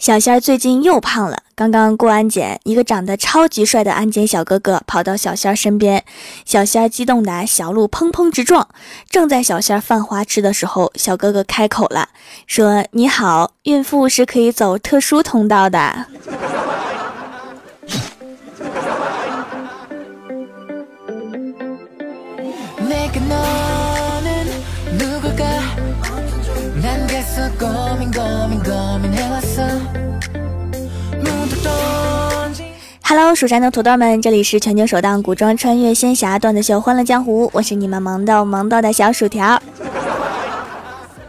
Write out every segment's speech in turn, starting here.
小仙儿最近又胖了。刚刚过安检，一个长得超级帅的安检小哥哥跑到小仙儿身边，小仙儿激动的小鹿砰砰直撞。正在小仙儿犯花痴的时候，小哥哥开口了，说：“你好，孕妇是可以走特殊通道的。”哈喽，蜀山的土豆们，这里是全球首档古装穿越仙侠段子秀《欢乐江湖》，我是你们萌豆萌豆的小薯条。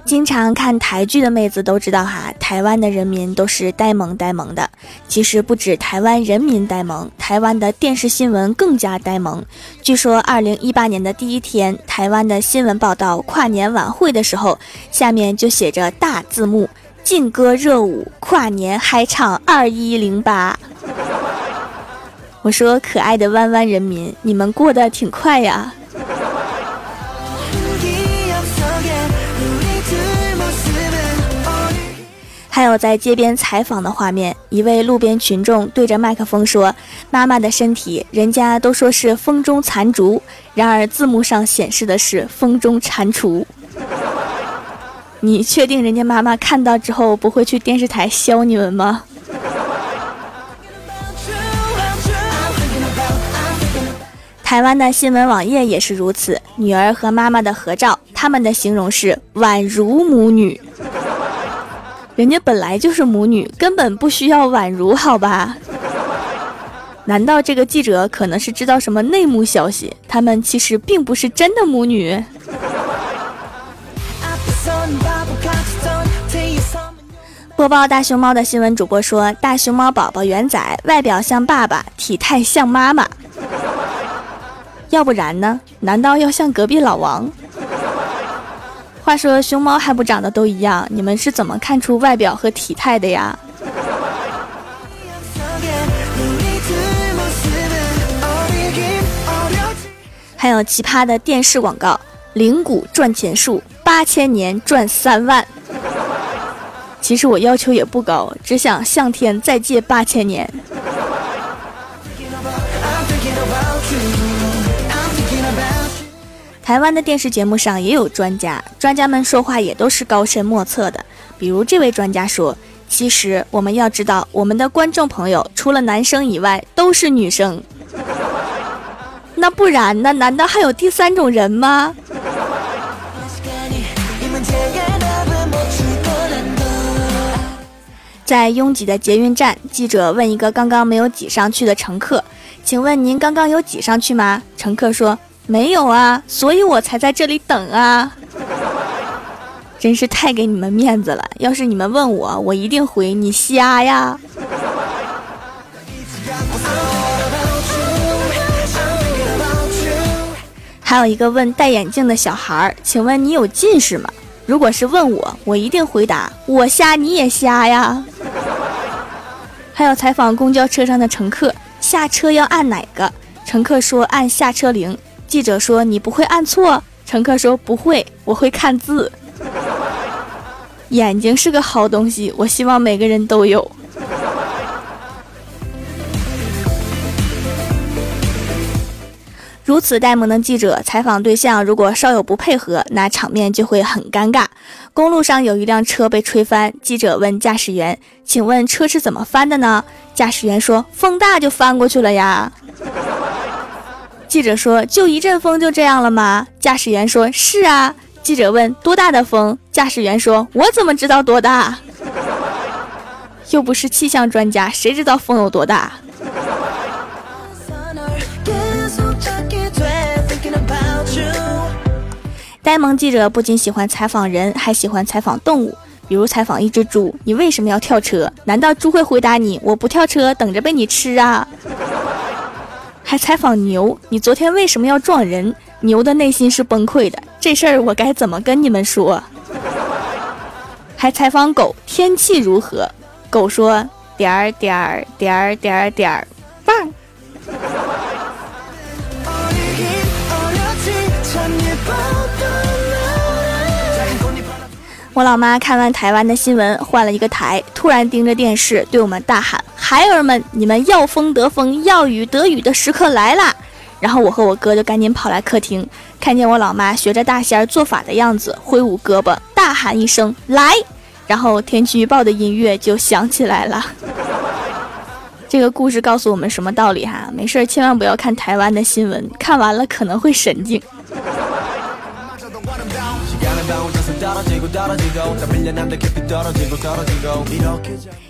经常看台剧的妹子都知道哈，台湾的人民都是呆萌呆萌的。其实不止台湾人民呆萌，台湾的电视新闻更加呆萌。据说二零一八年的第一天，台湾的新闻报道跨年晚会的时候，下面就写着大字幕：劲歌热舞，跨年嗨唱二一零八。我说，可爱的弯弯人民，你们过得挺快呀。还有在街边采访的画面，一位路边群众对着麦克风说：“妈妈的身体，人家都说是风中残烛，然而字幕上显示的是风中蟾蜍。”你确定人家妈妈看到之后不会去电视台削你们吗？台湾的新闻网页也是如此，女儿和妈妈的合照，他们的形容是宛如母女。人家本来就是母女，根本不需要宛如，好吧？难道这个记者可能是知道什么内幕消息？他们其实并不是真的母女。播报大熊猫的新闻主播说：大熊猫宝宝元仔外表像爸爸，体态像妈妈。要不然呢？难道要像隔壁老王？话说熊猫还不长得都一样？你们是怎么看出外表和体态的呀？还有奇葩的电视广告：零股赚钱术，八千年赚三万。其实我要求也不高，只想向天再借八千年。台湾的电视节目上也有专家，专家们说话也都是高深莫测的。比如这位专家说：“其实我们要知道，我们的观众朋友除了男生以外都是女生。那不然呢？难道还有第三种人吗？”在拥挤的捷运站，记者问一个刚刚没有挤上去的乘客：“请问您刚刚有挤上去吗？”乘客说。没有啊，所以我才在这里等啊！真是太给你们面子了。要是你们问我，我一定回你瞎呀。还有一个问戴眼镜的小孩儿，请问你有近视吗？如果是问我，我一定回答我瞎你也瞎呀。还有采访公交车上的乘客，下车要按哪个？乘客说按下车铃。记者说：“你不会按错。”乘客说：“不会，我会看字。”眼睛是个好东西，我希望每个人都有。如此呆萌的记者采访对象，如果稍有不配合，那场面就会很尴尬。公路上有一辆车被吹翻，记者问驾驶员：“请问车是怎么翻的呢？”驾驶员说：“风大就翻过去了呀。”记者说：“就一阵风就这样了吗？”驾驶员说：“是啊。”记者问：“多大的风？”驾驶员说：“我怎么知道多大？又不是气象专家，谁知道风有多大？”呆萌记者不仅喜欢采访人，还喜欢采访动物，比如采访一只猪：“你为什么要跳车？”难道猪会回答你：“我不跳车，等着被你吃啊？”还采访牛，你昨天为什么要撞人？牛的内心是崩溃的，这事儿我该怎么跟你们说？还采访狗，天气如何？狗说点儿点儿点儿点儿点儿棒。我老妈看完台湾的新闻，换了一个台，突然盯着电视对我们大喊：“孩儿们，你们要风得风，要雨得雨的时刻来啦！”然后我和我哥就赶紧跑来客厅，看见我老妈学着大仙儿做法的样子，挥舞胳膊，大喊一声“来”，然后天气预报的音乐就响起来了。这个故事告诉我们什么道理哈？没事千万不要看台湾的新闻，看完了可能会神经。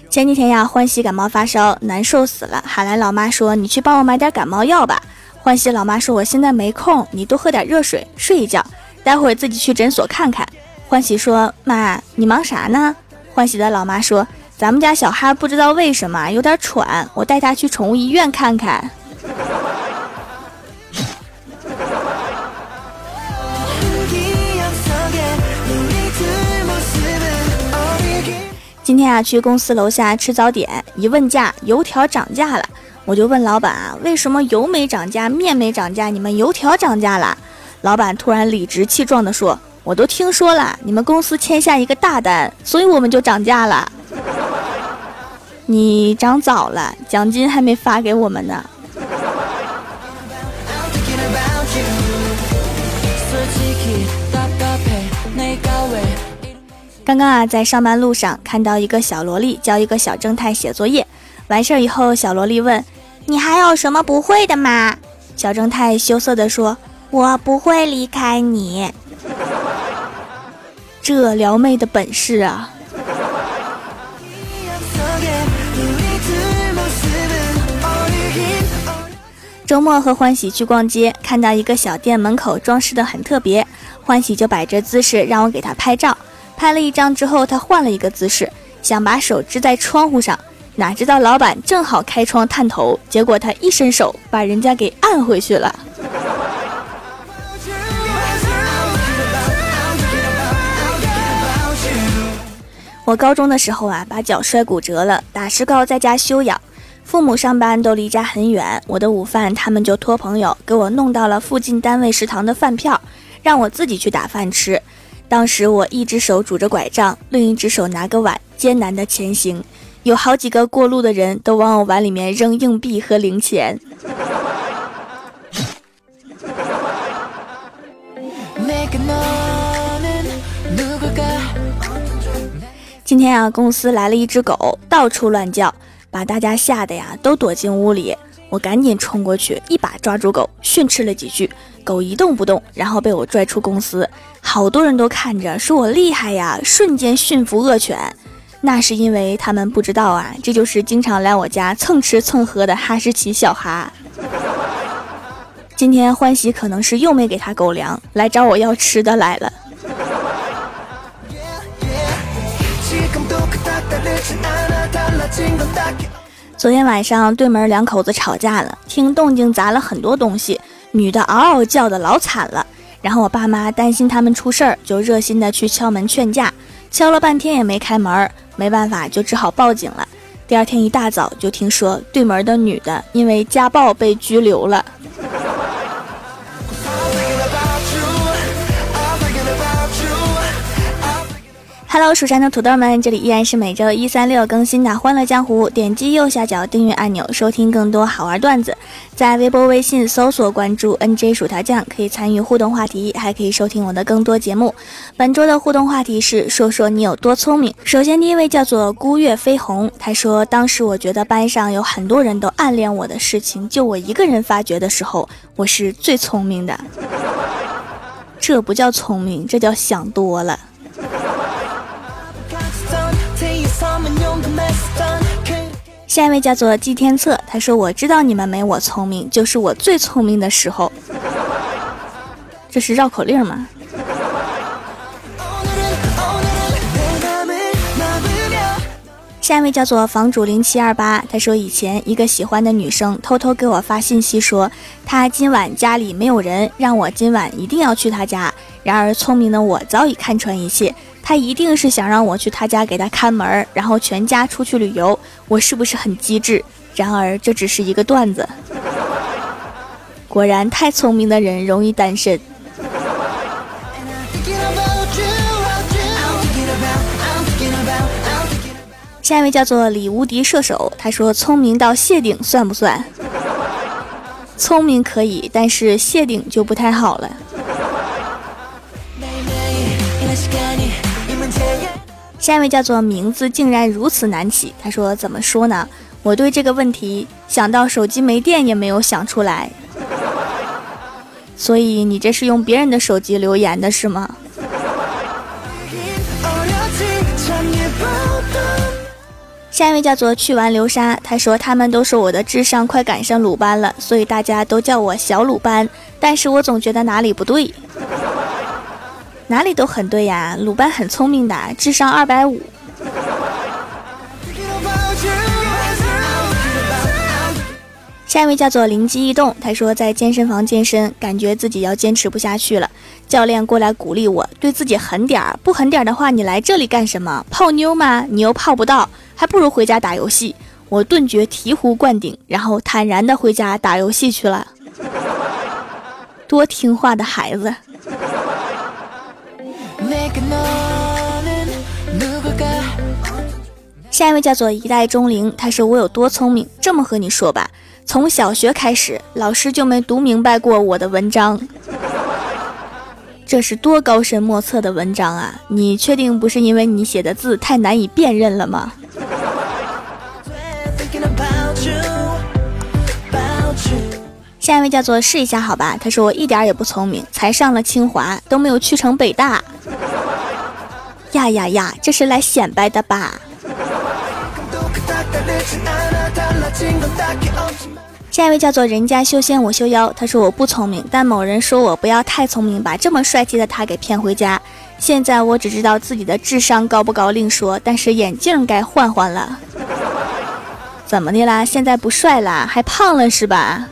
前几天呀，欢喜感冒发烧，难受死了，喊来老妈说：“你去帮我买点感冒药吧。”欢喜老妈说：“我现在没空，你多喝点热水，睡一觉，待会儿自己去诊所看看。”欢喜说：“妈，你忙啥呢？”欢喜的老妈说：“咱们家小哈不知道为什么有点喘，我带他去宠物医院看看。”今天啊，去公司楼下吃早点，一问价，油条涨价了。我就问老板啊，为什么油没涨价，面没涨价，你们油条涨价了？老板突然理直气壮地说：“我都听说了，你们公司签下一个大单，所以我们就涨价了。你涨早了，奖金还没发给我们呢。”刚刚啊，在上班路上看到一个小萝莉教一个小正太写作业。完事儿以后，小萝莉问：“你还有什么不会的吗？”小正太羞涩地说：“我不会离开你。”这撩妹的本事啊！周末和欢喜去逛街，看到一个小店门口装饰的很特别，欢喜就摆着姿势让我给他拍照。拍了一张之后，他换了一个姿势，想把手支在窗户上。哪知道老板正好开窗探头，结果他一伸手把人家给按回去了。我高中的时候啊，把脚摔骨折了，打石膏在家休养。父母上班都离家很远，我的午饭他们就托朋友给我弄到了附近单位食堂的饭票，让我自己去打饭吃。当时我一只手拄着拐杖，另一只手拿个碗，艰难的前行。有好几个过路的人都往我碗里面扔硬币和零钱。今天啊，公司来了一只狗，到处乱叫，把大家吓得呀都躲进屋里。我赶紧冲过去，一把抓住狗，训斥了几句，狗一动不动，然后被我拽出公司。好多人都看着，说我厉害呀，瞬间驯服恶犬。那是因为他们不知道啊，这就是经常来我家蹭吃蹭喝的哈士奇小哈。今天欢喜可能是又没给他狗粮，来找我要吃的来了。昨天晚上对门两口子吵架了，听动静砸了很多东西，女的嗷嗷叫的老惨了。然后我爸妈担心他们出事儿，就热心的去敲门劝架，敲了半天也没开门。没办法，就只好报警了。第二天一大早就听说对门的女的因为家暴被拘留了。Hello，蜀山的土豆们，这里依然是每周一、三、六更新的《欢乐江湖》。点击右下角订阅按钮，收听更多好玩段子。在微博、微信搜索关注 “nj 薯条酱”，可以参与互动话题，还可以收听我的更多节目。本周的互动话题是：说说你有多聪明。首先，第一位叫做孤月飞鸿，他说：“当时我觉得班上有很多人都暗恋我的事情，就我一个人发觉的时候，我是最聪明的。这不叫聪明，这叫想多了。”下一位叫做季天策，他说：“我知道你们没我聪明，就是我最聪明的时候。”这是绕口令吗？下一位叫做房主零七二八，他说：“以前一个喜欢的女生偷偷给我发信息说，她今晚家里没有人，让我今晚一定要去她家。然而聪明的我早已看穿一切。”他一定是想让我去他家给他看门，然后全家出去旅游。我是不是很机智？然而这只是一个段子。果然，太聪明的人容易单身。下一位叫做李无敌射手，他说聪明到谢顶算不算？聪明可以，但是谢顶就不太好了。下一位叫做名字竟然如此难起，他说怎么说呢？我对这个问题想到手机没电也没有想出来，所以你这是用别人的手机留言的是吗？下一位叫做去玩流沙，他说他们都说我的智商快赶上鲁班了，所以大家都叫我小鲁班，但是我总觉得哪里不对。哪里都很对呀，鲁班很聪明的，智商二百五。下一位叫做灵机一动，他说在健身房健身，感觉自己要坚持不下去了。教练过来鼓励我，对自己狠点儿，不狠点儿的话，你来这里干什么？泡妞吗？你又泡不到，还不如回家打游戏。我顿觉醍醐灌顶，然后坦然的回家打游戏去了。多听话的孩子。下一位叫做一代钟灵，他说我有多聪明？这么和你说吧，从小学开始，老师就没读明白过我的文章。这是多高深莫测的文章啊！你确定不是因为你写的字太难以辨认了吗？下一位叫做试一下好吧，他说我一点也不聪明，才上了清华，都没有去成北大。呀呀呀，这是来显摆的吧？下一位叫做人家修仙我修妖，他说我不聪明，但某人说我不要太聪明，把这么帅气的他给骗回家。现在我只知道自己的智商高不高另说，但是眼镜该换换了。怎么的啦？现在不帅啦？还胖了是吧？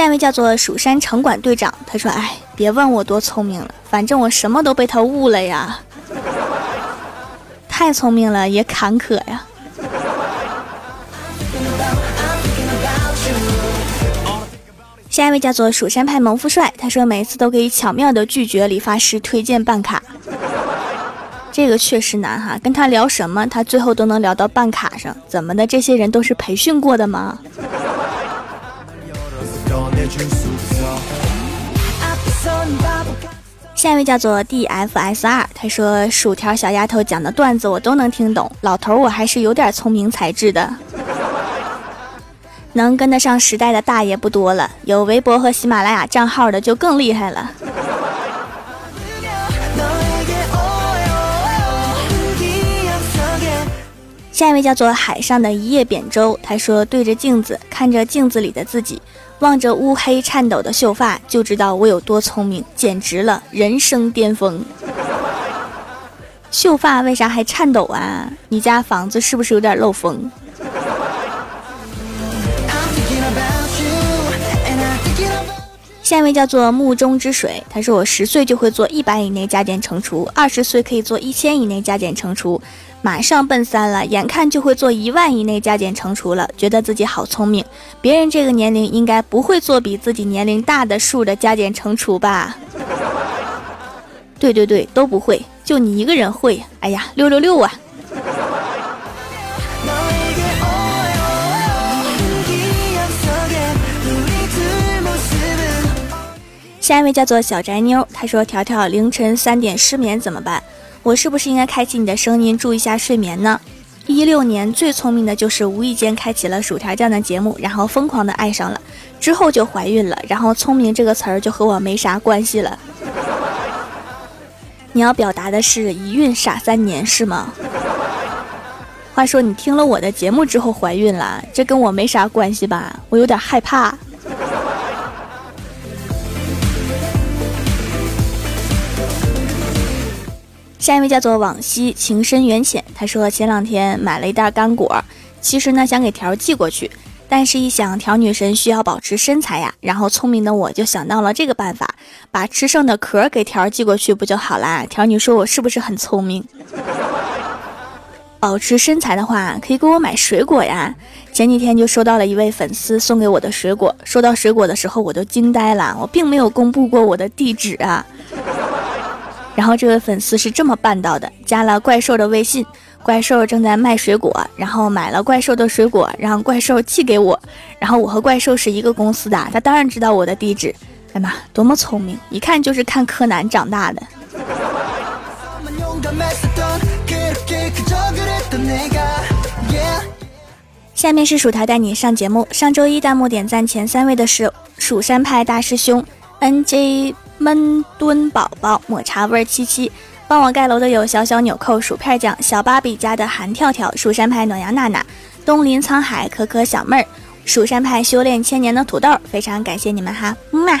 下一位叫做蜀山城管队长，他说：“哎，别问我多聪明了，反正我什么都被他误了呀，太聪明了也坎坷呀。”下一位叫做蜀山派萌富帅，他说：“每次都可以巧妙的拒绝理发师推荐办卡。”这个确实难哈，跟他聊什么，他最后都能聊到办卡上，怎么的？这些人都是培训过的吗？下一位叫做 DFSR，他说：“薯条小丫头讲的段子我都能听懂，老头我还是有点聪明才智的，能跟得上时代的大爷不多了，有微博和喜马拉雅账号的就更厉害了。”下一位叫做海上的一叶扁舟，他说：“对着镜子，看着镜子里的自己，望着乌黑颤抖的秀发，就知道我有多聪明，简直了，人生巅峰。”秀发为啥还颤抖啊？你家房子是不是有点漏风？下一位叫做目中之水，他说：“我十岁就会做一百以内加减乘除，二十岁可以做一千以内加减乘除。”马上奔三了，眼看就会做一万以内加减乘除了，觉得自己好聪明。别人这个年龄应该不会做比自己年龄大的数的加减乘除吧？对对对，都不会，就你一个人会。哎呀，六六六啊！下一位叫做小宅妞，她说：“条条凌晨三点失眠怎么办？”我是不是应该开启你的声音，助一下睡眠呢？一六年最聪明的就是无意间开启了薯条酱的节目，然后疯狂的爱上了，之后就怀孕了，然后聪明这个词儿就和我没啥关系了。你要表达的是一孕傻三年是吗？话说你听了我的节目之后怀孕了，这跟我没啥关系吧？我有点害怕。下一位叫做往昔情深缘浅，他说前两天买了一袋干果，其实呢想给条寄过去，但是一想条女神需要保持身材呀，然后聪明的我就想到了这个办法，把吃剩的壳给条寄过去不就好啦？条女说我是不是很聪明？保持身材的话，可以给我买水果呀。前几天就收到了一位粉丝送给我的水果，收到水果的时候我都惊呆了，我并没有公布过我的地址啊。然后这位粉丝是这么办到的：加了怪兽的微信，怪兽正在卖水果，然后买了怪兽的水果，让怪兽寄给我。然后我和怪兽是一个公司的，他当然知道我的地址。哎妈，多么聪明，一看就是看柯南长大的。下面是薯条带你上节目。上周一弹幕点赞前三位的是蜀山派大师兄 N J 闷墩宝宝抹茶味儿七七，帮我盖楼的有小小纽扣薯片酱小芭比家的韩跳跳蜀山派暖阳娜娜东临沧海可可小妹儿蜀山派修炼千年的土豆，非常感谢你们哈，么么。